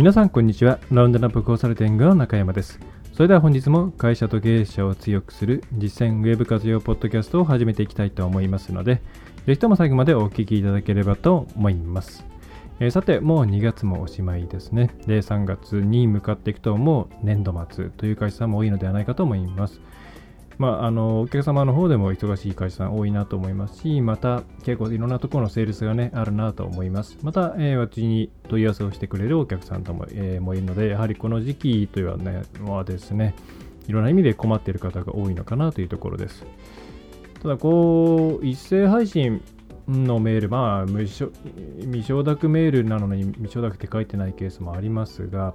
皆さんこんにちはラウンドナップコンサルティングの中山ですそれでは本日も会社と経営者を強くする実践ウェブ活用ポッドキャストを始めていきたいと思いますのでぜひとも最後までお聞きいただければと思いますえー、さて、もう2月もおしまいですね。で、3月に向かっていくと、もう年度末という会社さんも多いのではないかと思います。まあ、あのお客様の方でも忙しい会社さん多いなと思いますし、また結構いろんなところのセールスがね、あるなと思います。また、えー、私に問い合わせをしてくれるお客さんとも,、えー、もいるので、やはりこの時期というのはですね、いろんな意味で困っている方が多いのかなというところです。ただ、こう、一斉配信のメール、まあ未承、未承諾メールなのに未承諾って書いてないケースもありますが、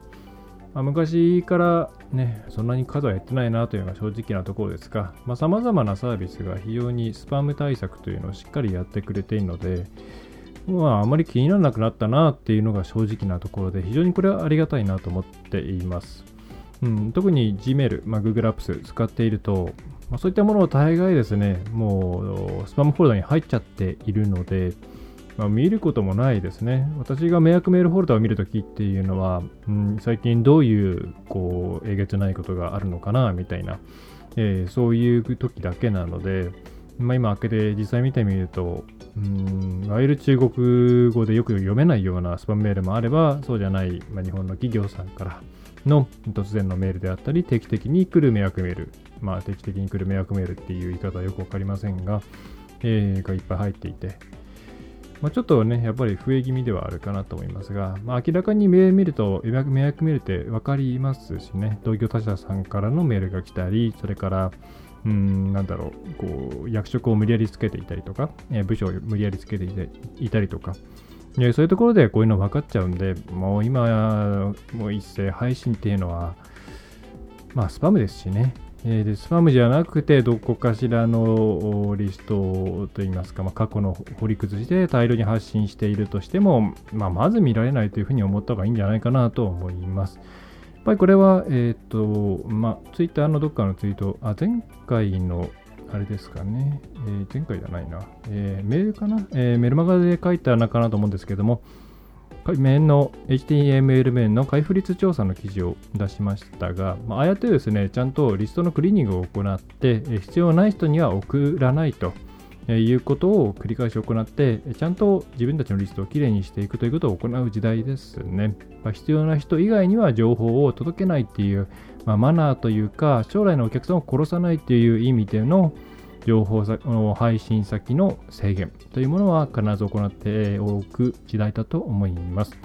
まあ、昔からね、そんなに数はやってないなというのが正直なところですが、さまざ、まなサービスが非常にスパム対策というのをしっかりやってくれているので、まあ、あまり気にならなくなったなっていうのが正直なところで、非常にこれはありがたいなと思っています。うん、特に Gmail、まあ、Google Apps 使っていると、まあ、そういったものを大概ですね、もうスパムフォルダに入っちゃっているので、まあ、見ることもないですね。私が迷惑メールフォルダを見るときっていうのは、うん、最近どういうこうえげつないことがあるのかなみたいな、えー、そういう時だけなので、まあ、今開けて実際見てみると、うん、いわゆる中国語でよく読めないようなスパムメールもあれば、そうじゃない、まあ、日本の企業さんからの突然のメールであったり、定期的に来る迷惑メール、まあ、定期的に来る迷惑メールっていう言い方はよくわかりませんが、えー、がいっぱい入っていて、まあ、ちょっとね、やっぱり増え気味ではあるかなと思いますが、まあ、明らかにメール見ると、迷惑メールって分かりますしね、同業他社さんからのメールが来たり、それから、うん、なんだろう、こう、役職を無理やりつけていたりとか、え部署を無理やりつけていたりとか、そういうところでこういうの分かっちゃうんで、もう今、もう一斉配信っていうのは、まあ、スパムですしね、えー、でスパムじゃなくて、どこかしらのリストといいますか、まあ、過去の掘り崩して大量に発信しているとしても、まあ、まず見られないというふうに思った方がいいんじゃないかなと思います。やっぱりこれは、えっ、ー、と、まあ、ツイッターのどっかのツイート、あ前回のあれですかね、えー、前回じゃないな、えー、メールかな、え、メルマガで書いたのかなと思うんですけども、面の HTML 面の開封率調査の記事を出しましたが、まあ、あやってですね、ちゃんとリストのクリーニングを行って、必要ない人には送らないということを繰り返し行って、ちゃんと自分たちのリストをきれいにしていくということを行う時代ですね。まあ、必要な人以外には情報を届けないっていう、まあ、マナーというか、将来のお客さんを殺さないっていう意味での、情報の配信先の制限というものは必ず行っておく時代だと思います。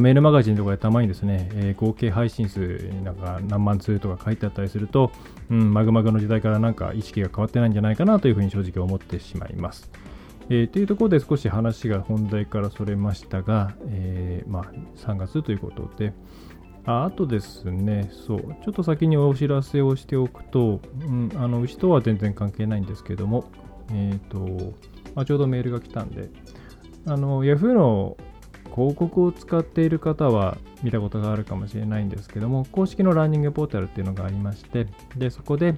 メールマガジンとかでたまにですね、えー、合計配信数なんか何万通とか書いてあったりすると、うん、マグマグの時代からなんか意識が変わってないんじゃないかなというふうに正直思ってしまいます。えー、というところで少し話が本題からそれましたが、えー、まあ、3月ということで、ああとですね、そう、ちょっと先にお知らせをしておくと、うん、あの、うちとは全然関係ないんですけども、えっ、ー、と、まあ、ちょうどメールが来たんで、あの、Yahoo の広告を使っている方は見たことがあるかもしれないんですけども、公式のランニングポータルっていうのがありまして、で、そこで、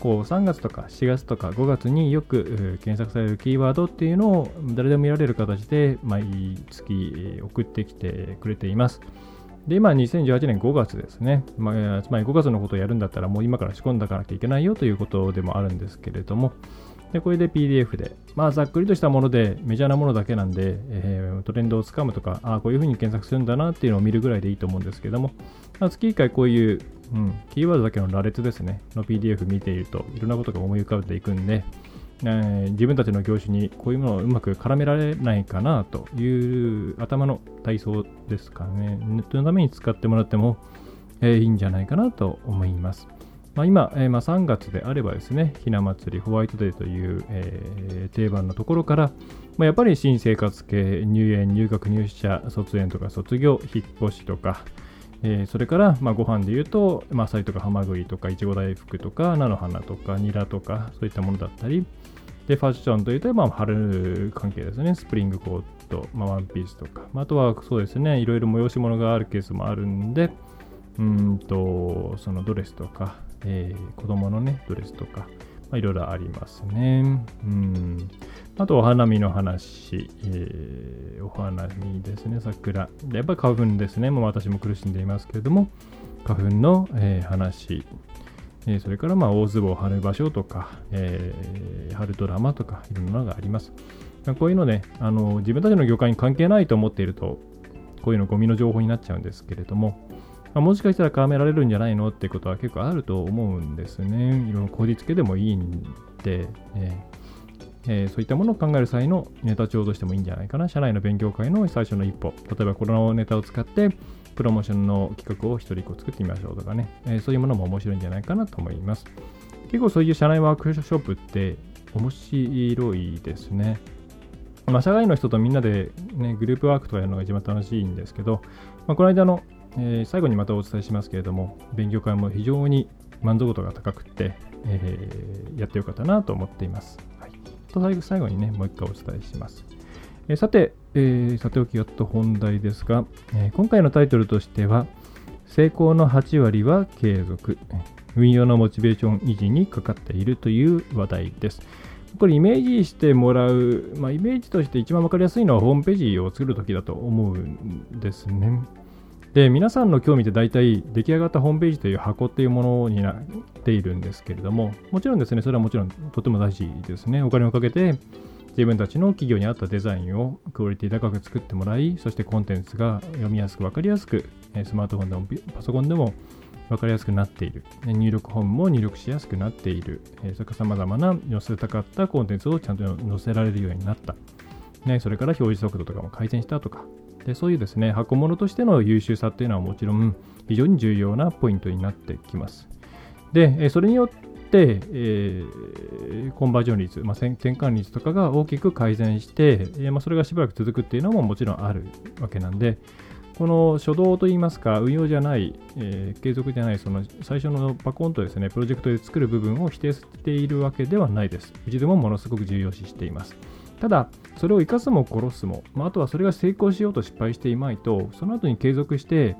こう3月とか4月とか5月によく検索されるキーワードっていうのを誰でも見られる形で毎月送ってきてくれています。で、今、2018年5月ですね。まあ、つまり5月のことをやるんだったら、もう今から仕込んだかなきゃいけないよということでもあるんですけれども、でこれで PDF で、まあ、ざっくりとしたもので、メジャーなものだけなんで、えー、トレンドをつかむとか、ああ、こういうふうに検索するんだなっていうのを見るぐらいでいいと思うんですけども、まあ、月1回こういう、うん、キーワードだけの羅列ですね、の PDF 見ていると、いろんなことが思い浮かべていくんで、えー、自分たちの業種にこういうものをうまく絡められないかなという頭の体操ですかね。ネットのために使ってもらっても、えー、いいんじゃないかなと思います。まあ、今、えー、まあ、3月であればですね、ひな祭り、ホワイトデーという、えー、定番のところから、まあ、やっぱり新生活系、入園、入学、入社、卒園とか卒業、引っ越しとか、えー、それから、まあ、ご飯で言うと、まあ、サイとかハマグリとかいちご大福とか菜の花とかニラとかそういったものだったりでファッションというと、まあ、春関係ですね。スプリングコート、まあ、ワンピースとか、まあ、あとはそうですね。いろいろ催し物があるケースもあるんでうんとそのドレスとか、えー、子供のねドレスとか、まあ、いろいろありますね。うん。あとお花見の話、えー、お花見ですね、桜。やっぱり花粉ですね、もう私も苦しんでいますけれども、花粉の、えー、話、えー、それからまあ大相撲春場所とか、えー、春ドラマとかいろんなのがあります。こういうのね、あの自分たちの業界に関係ないと思っていると、こういうのゴミの情報になっちゃうんですけれども、まあ、もしかしたら絡められるんじゃないのってことは結構あると思うんですね。いろいろこじつけでもいいんで、えーえー、そういったものを考える際のネタ帳としてもいいんじゃないかな。社内の勉強会の最初の一歩。例えばこのネタを使ってプロモーションの企画を一人一個作ってみましょうとかね、えー、そういうものも面白いんじゃないかなと思います。結構そういう社内ワークショップって面白いですね。まあ、社外の人とみんなで、ね、グループワークとかやるのが一番楽しいんですけど、まあ、この間の、えー、最後にまたお伝えしますけれども、勉強会も非常に満足度が高くて、えー、やってよかったなと思っています。と最後にね、もう一回お伝えします。えー、さて、えー、さておきやっと本題ですが、えー、今回のタイトルとしては、成功の8割は継続、運用のモチベーション維持にかかっているという話題です。これイメージしてもらう、まあ、イメージとして一番わかりやすいのはホームページを作るときだと思うんですね。で、皆さんの興味って大体出来上がったホームページという箱っていうものになっているんですけれども、もちろんですね、それはもちろんとても大事ですね。お金をかけて自分たちの企業に合ったデザインをクオリティ高く作ってもらい、そしてコンテンツが読みやすく分かりやすく、スマートフォンでもパソコンでも分かりやすくなっている。入力本も入力しやすくなっている。それから様々な載せたかったコンテンツをちゃんと載せられるようになった。ね、それから表示速度とかも改善したとか、でそういうですね、箱物としての優秀さっていうのはもちろん非常に重要なポイントになってきます。で、それによって、えー、コンバージョン率、まあ、転換率とかが大きく改善して、えー、まあ、それがしばらく続くっていうのももちろんあるわけなんで、この初動といいますか、運用じゃない、えー、継続じゃない、その最初のパコンとですね、プロジェクトで作る部分を否定しているわけではないです。うちでもものすごく重要視しています。ただ、それを生かすも殺すも、まあ、あとはそれが成功しようと失敗していまいと、その後に継続して、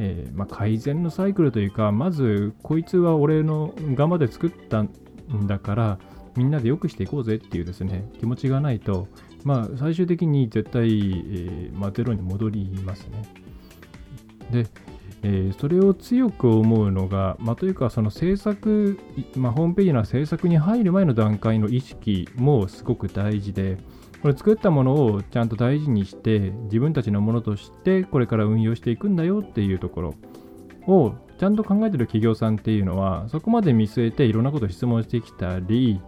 えー、まあ、改善のサイクルというか、まず、こいつは俺の頑張って作ったんだから、みんなで良くしていこうぜっていうですね、気持ちがないと、まあ、最終的に絶対、えー、まあ、ゼロに戻りますね。で、えー、それを強く思うのが、まあ、というか、その制作、まあ、ホームページの制作に入る前の段階の意識もすごく大事で、これ作ったものをちゃんと大事にして、自分たちのものとしてこれから運用していくんだよっていうところをちゃんと考えてる企業さんっていうのは、そこまで見据えていろんなことを質問してきたり、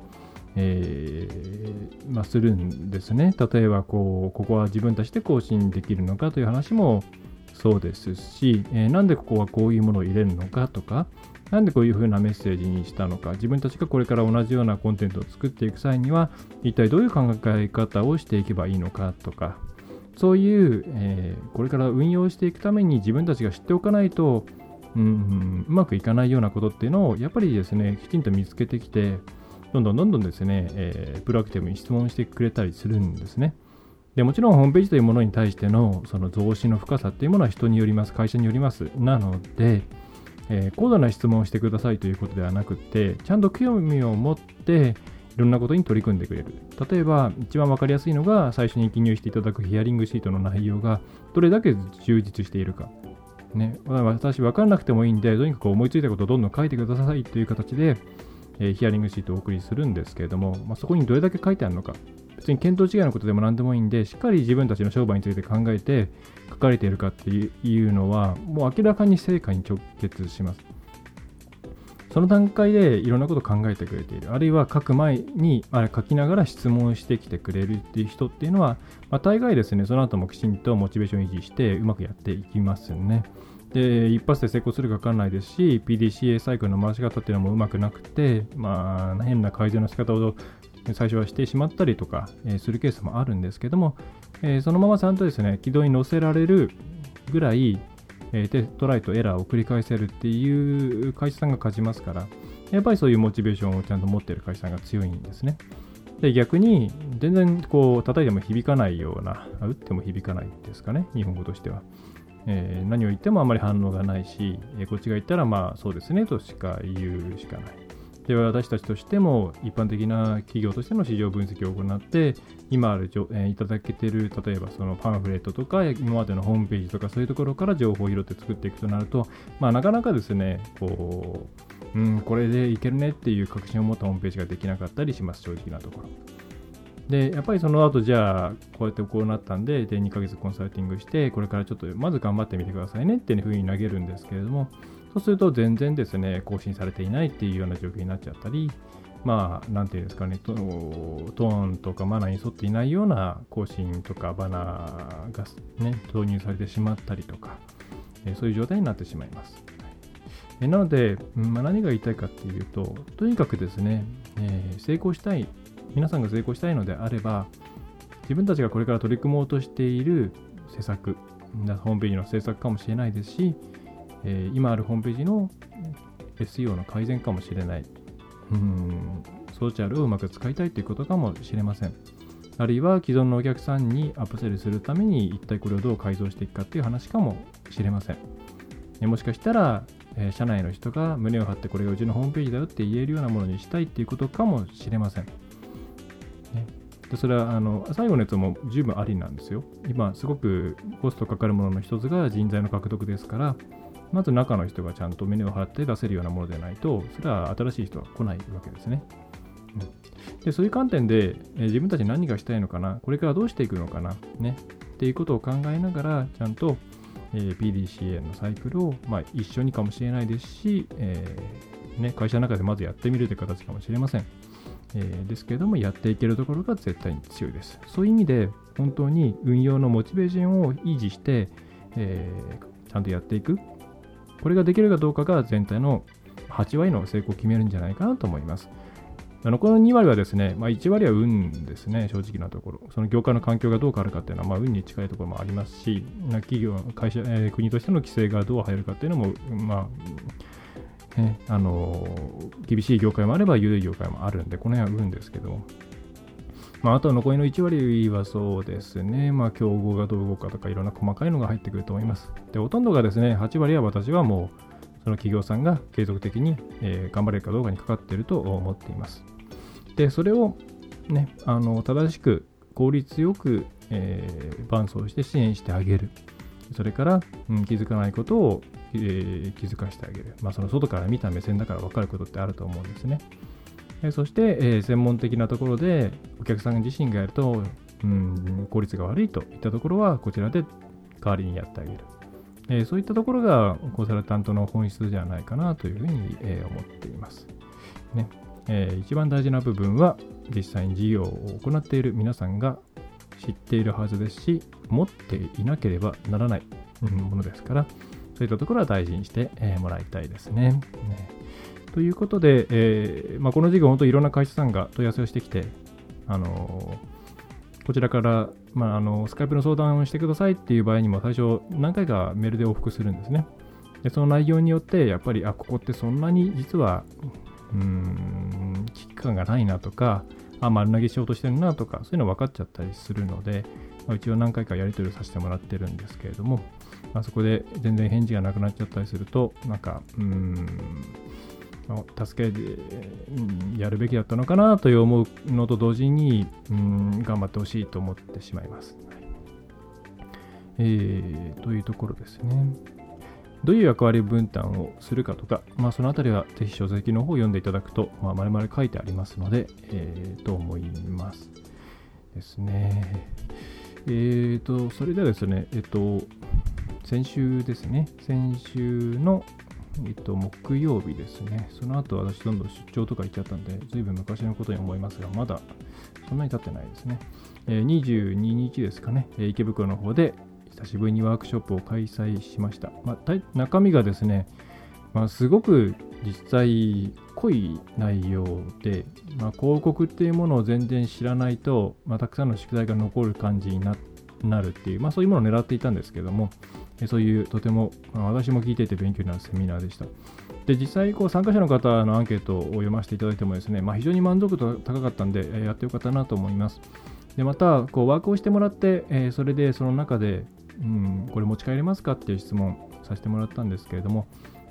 えー、まあ、するんですね。例えばこう、ここは自分たちで更新できるのかという話もそうですし、えー、なんでここはこういうものを入れるのかとか、なんでこういうふうなメッセージにしたのか、自分たちがこれから同じようなコンテンツを作っていく際には、一体どういう考え方をしていけばいいのかとか、そういう、えー、これから運用していくために自分たちが知っておかないと、うん、うまくいかないようなことっていうのを、やっぱりですね、きちんと見つけてきて、どんどんどんどんですね、えー、プロアクティブに質問してくれたりするんですね。でもちろんホームページというものに対してのその増資の深さっていうものは人によります、会社によります。なので、えー、高度な質問をしてくださいということではなくて、ちゃんと興味を持って、いろんなことに取り組んでくれる。例えば、一番わかりやすいのが、最初に記入していただくヒアリングシートの内容が、どれだけ充実しているか。ね、私、分からなくてもいいんで、とにかく思いついたことをどんどん書いてくださいという形で、えー、ヒアリングシートをお送りするんですけれども、まあ、そこにどれだけ書いてあるのか。別に見当違いのことでも何でもいいんで、しっかり自分たちの商売について考えて書かれているかっていうのは、もう明らかに成果に直結します。その段階でいろんなことを考えてくれている。あるいは書く前にあれ書きながら質問してきてくれるっていう人っていうのは、まあ、大概ですね、その後もきちんとモチベーション維持してうまくやっていきますよね。で、一発で成功するか分かんないですし、PDCA サイクルの回し方っていうのもうまくなくて、まあ、変な改善の仕方を最初はしてしまったりとか、え、するケースもあるんですけども、え、そのままちゃんとですね、軌道に乗せられるぐらい、えー、トライとエラーを繰り返せるっていう会社さんが勝ちますから、やっぱりそういうモチベーションをちゃんと持っている会社さんが強いんですね。で逆に全然こう叩いても響かないような、打っても響かないですかね、日本語としては。えー、何を言ってもあまり反応がないし、え、こっちが言ったらまあそうですねとしか言うしかない。では私たちとしても一般的な企業としての市場分析を行って今ある、えー、いただけてる例えばそのパンフレットとか今までのホームページとかそういうところから情報を拾って作っていくとなると、まあ、なかなかですねこう、うん、これでいけるねっていう確信を持ったホームページができなかったりします正直なところ。で、やっぱりその後、じゃあ、こうやってこうなったんで、で、2ヶ月コンサルティングして、これからちょっと、まず頑張ってみてくださいねっていうふうに投げるんですけれども、そうすると全然ですね、更新されていないっていうような状況になっちゃったり、まあ、なんていうんですかね、トーンとかマナーに沿っていないような更新とかバナーが、ね、導入されてしまったりとか、えそういう状態になってしまいます。えなので、まあ、何が言いたいかっていうと、とにかくですね、えー、成功したい皆さんが成功したいのであれば、自分たちがこれから取り組もうとしている施策、ホームページの制作かもしれないですし、えー、今あるホームページの SEO の改善かもしれない。うん、ソーシャルをうまく使いたいということかもしれません。あるいは既存のお客さんにアップセルするために一体これをどう改造していくかっていう話かもしれません。もしかしたら、えー、社内の人が胸を張ってこれがうちのホームページだよって言えるようなものにしたいっていうことかもしれません。でそれはあの最後のやつも十分ありなんですよ。今、すごくコストかかるものの一つが人材の獲得ですから、まず中の人がちゃんと胸を張って出せるようなものでないと、それは新しい人は来ないわけですね。うん、でそういう観点で、え自分たち何がしたいのかな、これからどうしていくのかな、ね、っていうことを考えながら、ちゃんと、え、PDCA のサイクルを、まあ、一緒にかもしれないですし、えーね、会社の中でまずやってみるという形かもしれません。えー、ですけれども、やっていけるところが絶対に強いです。そういう意味で、本当に運用のモチベーションを維持して、えー、ちゃんとやっていく。これができるかどうかが全体の8割の成功を決めるんじゃないかなと思います。あのこの2割はですね、まあ、1割は運ですね、正直なところ。その業界の環境がどう変わるかっていうのは、まあ、運に近いところもありますし、企業、会社、えー、国としての規制がどう入るかっていうのも、まあ、ね、あの厳しい業界もあれば緩い業界もあるんで、この辺は運ですけど、まあ、あと残りの1割はそうですね、まあ、競合がどう動くかとかいろんな細かいのが入ってくると思います。で、ほとんどがですね、8割は私はもう、その企業さんが継続的に、えー、頑張れるかどうかにかかっていると思っています。で、それをね、あの正しく効率よく、えー、伴走して支援してあげる。それから、うん、気づかないことをえー、気づかせてあげる。まあ、その外から見た目線だから分かることってあると思うんですね。えそして、えー、専門的なところでお客さん自身がやると、うん、効率が悪いといったところはこちらで代わりにやってあげる。えー、そういったところがコンサルタントの本質ではないかなというふうに、えー、思っています。ねえー、一番大事な部分は実際に事業を行っている皆さんが知っているはずですし、持っていなければならないものですから、そういったところは大事にして、もらいたいですね。ねということで、えー、まあ、この授業、本当いろんな会社さんが問い合わせをしてきて、あのー、こちらから、まあ、あのスカイプの相談をしてくださいっていう場合にも最初何回かメールで往復するんですね。でその内容によってやっぱりあここってそんなに実はうーん危機感がないなとかあ丸投げしようとしてるなとかそういうの分かっちゃったりするので、まあ、一応何回かやり取りをさせてもらってるんですけれども、まあ、そこで全然返事がなくなっちゃったりすると、なんか、うーん、助けで、やるべきだったのかなという思うのと同時に、うん、頑張ってほしいと思ってしまいます。えー、というところですね。どういう役割分担をするかとか、まあ、そのあたりはぜひ書籍の方を読んでいただくと、まあ、丸々書いてありますので、えー、と思います。ですね。えーと、それではですね、えっ、と、先週ですね、先週の、えっと、木曜日ですね、その後私どんどん出張とか行っちゃったんで、ずいぶん昔のことに思いますが、まだそんなに経ってないですね。え、22日ですかね、池袋の方で久しぶりにワークショップを開催しました。まあ、中身がですね、まあ、すごく実際濃い内容で、まあ、広告っていうものを全然知らないと、まあ、たくさんの宿題が残る感じになるっていう、まあ、そういうものを狙っていたんですけども、そういうとても私も聞いていて勉強になるセミナーでした。で実際こう参加者の方のアンケートを読ませていただいてもですね、まあ、非常に満足度高かったんで、やってよかったなと思います。でまたこうワークをしてもらって、えそれでその中で、うん、これ持ち帰れますかっていう質問させてもらったんですけれども、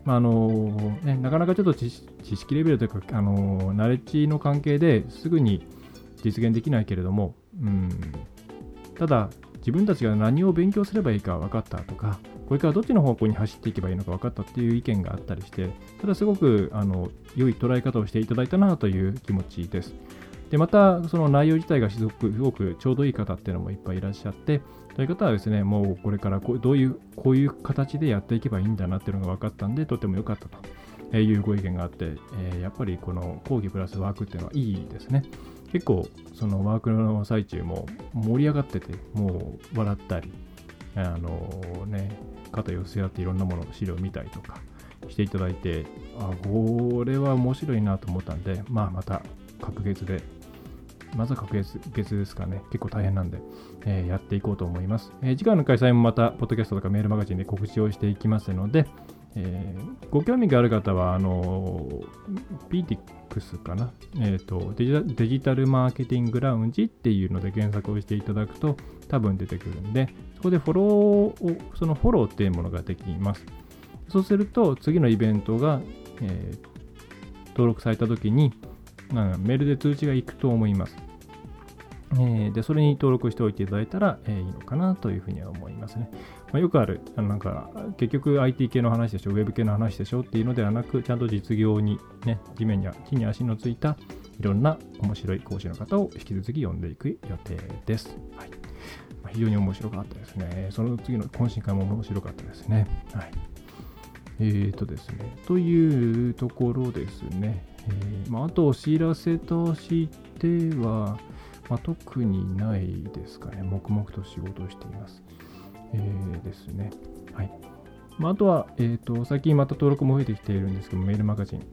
まあのね、なかなかちょっと知識レベルというか、あのナレッジの関係ですぐに実現できないけれども、うん、ただ自分たちが何を勉強すればいいか分かったとか、これからどっちの方向に走っていけばいいのか分かったっていう意見があったりして、ただすごくあの良い捉え方をしていただいたなという気持ちです。で、また、その内容自体がすごくすごくちょうどいい方っていうのもいっぱいいらっしゃって、そういう方はですね、もうこれからこうどういう、こういう形でやっていけばいいんだなっていうのが分かったんで、とても良かったというご意見があって、え、やっぱりこの講義プラスワークっていうのはいいですね。結構、そのワークの最中も盛り上がってて、もう笑ったり、あのね、肩寄せ合っていろんなもの、資料を見たりとかしていただいて、あ、これは面白いなと思ったんで、まあまた隔月でまずは確月ですかね、結構大変なんで、えー、やっていこうと思います、えー、次回の開催もまた、ポッドキャストとかメールマガジンで告知をしていきますので、えー、ご興味がある方は、あの、PTX かな、えーとデジ、デジタルマーケティングラウンジっていうので検索をしていただくと多分出てくるんで、そこでフォローを、そのフォローっていうものができます。そうすると、次のイベントが、えー、登録されたときに、メールで通知が行くと思います。えー、で、それに登録しておいていただいたら、えー、いいのかなというふうには思いますね。まあ、よくある、あのなんか、結局 IT 系の話でしょ、ウェブ系の話でしょっていうのではなく、ちゃんと実業に、ね、地面に、地に足のついたいろんな面白い講師の方を引き続き呼んでいく予定です。はいまあ、非常に面白かったですね。その次の懇親会も面白かったですね。はい。えーとですね、というところですね。えーまあ、あとお知らせとしては、まあ、特にないですかね。黙々と仕事をしています。えー、ですね。はい。まあ、あとは、えーと、最近また登録も増えてきているんですけど、メールマガジン、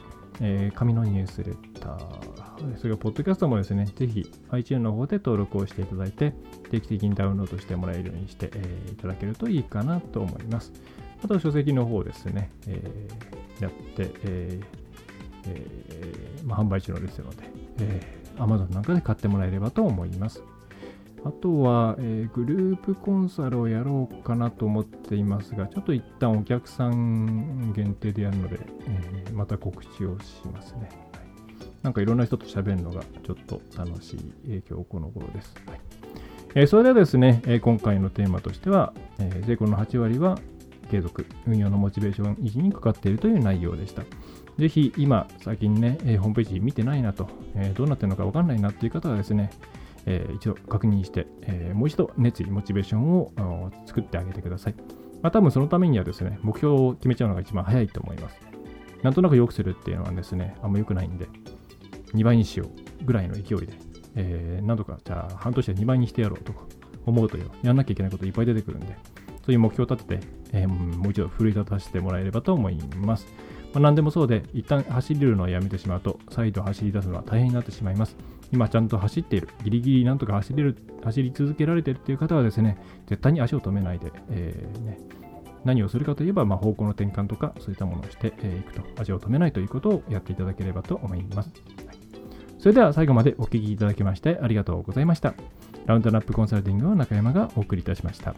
えー、紙のニュースレター、それからポッドキャストもですね、ぜひ iTunes の方で登録をしていただいて、定期的にダウンロードしてもらえるようにして、え、いただけるといいかなと思います。あとは書籍の方ですね、えー、やって、えーえーまあ、販売中のですので、えー、Amazon なんかで買ってもらえればと思います。あとは、えー、グループコンサルをやろうかなと思っていますが、ちょっと一旦お客さん限定でやるので、えー、また告知をしますね。はい、なんかいろんな人と喋るのがちょっと楽しい、えー、今日この頃です。はいえー、それではですね、えー、今回のテーマとしては、えー、税込の8割は継続、運用のモチベーション維持にかかっているという内容でした。ぜひ今、最近ね、えー、ホームページ見てないなと、えー、どうなってるのかわかんないなっていう方はですね、えー、一度確認して、え、もう一度熱意、モチベーションを作ってあげてください。まあ、多分そのためにはですね、目標を決めちゃうのが一番早いと思います。なんとなく良くするっていうのはですね、あんま良くないんで、2倍にしようぐらいの勢いで、えー、なんとか、じゃあ半年で2倍にしてやろうとか思うというやんなきゃいけないこといっぱい出てくるんで、そういう目標を立てて、えー、もう一度奮い立たせてもらえればと思います。まあ、何でもそうで、一旦走るのをやめてしまうと、再度走り出すのは大変になってしまいます。今ちゃんと走っている、ギリギリなんとか走れる、走り続けられているという方はですね、絶対に足を止めないで、えー、ね、何をするかといえば、まあ、方向の転換とか、そういったものをしてい、えくと、足を止めないということをやっていただければと思います。はい、それでは最後までお聴きいただきましてありがとうございました。ラウンドナップコンサルティングの中山がお送りいたしました。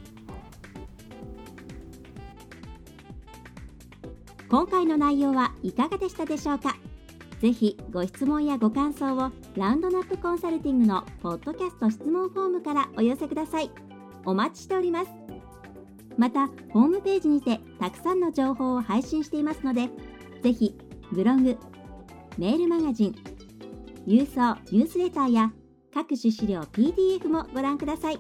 今回の内容はいかがでしたでしょうか？ぜひご質問やご感想をラウンドナップコンサルティングのポッドキャスト質問フォームからお寄せください。お待ちしております。また、ホームページにてたくさんの情報を配信していますので、ぜひブログ、メールマガジン、郵送ニュースレターや各種資料 PDF もご覧ください。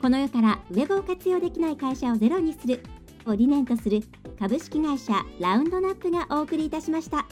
この世からウェブを活用できない会社をゼロにするを理念とする株式会社ラウンドナップがお送りいたしました。